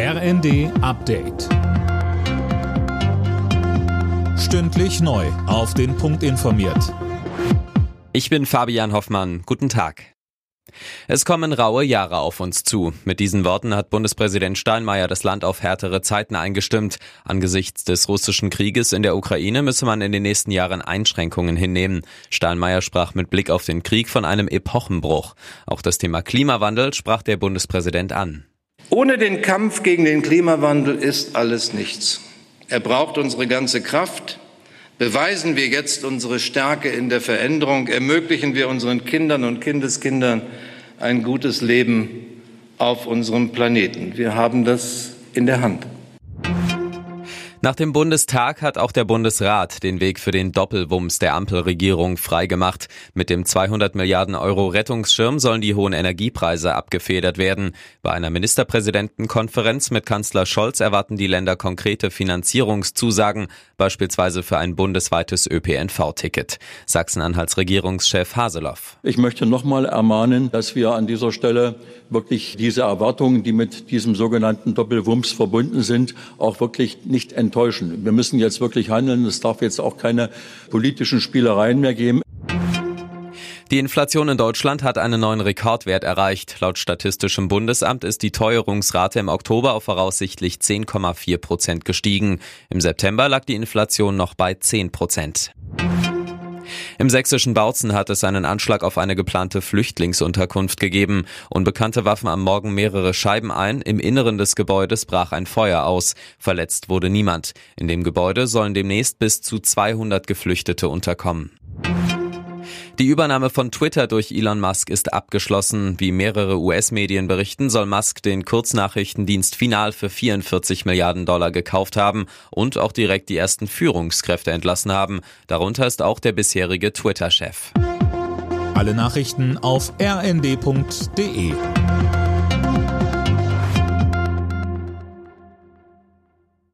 RND Update. Stündlich neu. Auf den Punkt informiert. Ich bin Fabian Hoffmann. Guten Tag. Es kommen raue Jahre auf uns zu. Mit diesen Worten hat Bundespräsident Steinmeier das Land auf härtere Zeiten eingestimmt. Angesichts des russischen Krieges in der Ukraine müsse man in den nächsten Jahren Einschränkungen hinnehmen. Steinmeier sprach mit Blick auf den Krieg von einem Epochenbruch. Auch das Thema Klimawandel sprach der Bundespräsident an. Ohne den Kampf gegen den Klimawandel ist alles nichts. Er braucht unsere ganze Kraft. Beweisen wir jetzt unsere Stärke in der Veränderung, ermöglichen wir unseren Kindern und Kindeskindern ein gutes Leben auf unserem Planeten. Wir haben das in der Hand. Nach dem Bundestag hat auch der Bundesrat den Weg für den Doppelwumms der Ampelregierung freigemacht. Mit dem 200 Milliarden Euro Rettungsschirm sollen die hohen Energiepreise abgefedert werden. Bei einer Ministerpräsidentenkonferenz mit Kanzler Scholz erwarten die Länder konkrete Finanzierungszusagen, beispielsweise für ein bundesweites ÖPNV-Ticket. Sachsen-Anhalts Regierungschef Haseloff. Ich möchte nochmal ermahnen, dass wir an dieser Stelle wirklich diese Erwartungen, die mit diesem sogenannten Doppelwumms verbunden sind, auch wirklich nicht enttäuschen. Wir müssen jetzt wirklich handeln. Es darf jetzt auch keine politischen Spielereien mehr geben. Die Inflation in Deutschland hat einen neuen Rekordwert erreicht. Laut Statistischem Bundesamt ist die Teuerungsrate im Oktober auf voraussichtlich 10,4 Prozent gestiegen. Im September lag die Inflation noch bei 10 Prozent. Im sächsischen Bautzen hat es einen Anschlag auf eine geplante Flüchtlingsunterkunft gegeben. Unbekannte warfen am Morgen mehrere Scheiben ein. Im Inneren des Gebäudes brach ein Feuer aus. Verletzt wurde niemand. In dem Gebäude sollen demnächst bis zu 200 Geflüchtete unterkommen. Die Übernahme von Twitter durch Elon Musk ist abgeschlossen. Wie mehrere US-Medien berichten, soll Musk den Kurznachrichtendienst final für 44 Milliarden Dollar gekauft haben und auch direkt die ersten Führungskräfte entlassen haben. Darunter ist auch der bisherige Twitter-Chef. Alle Nachrichten auf rnd.de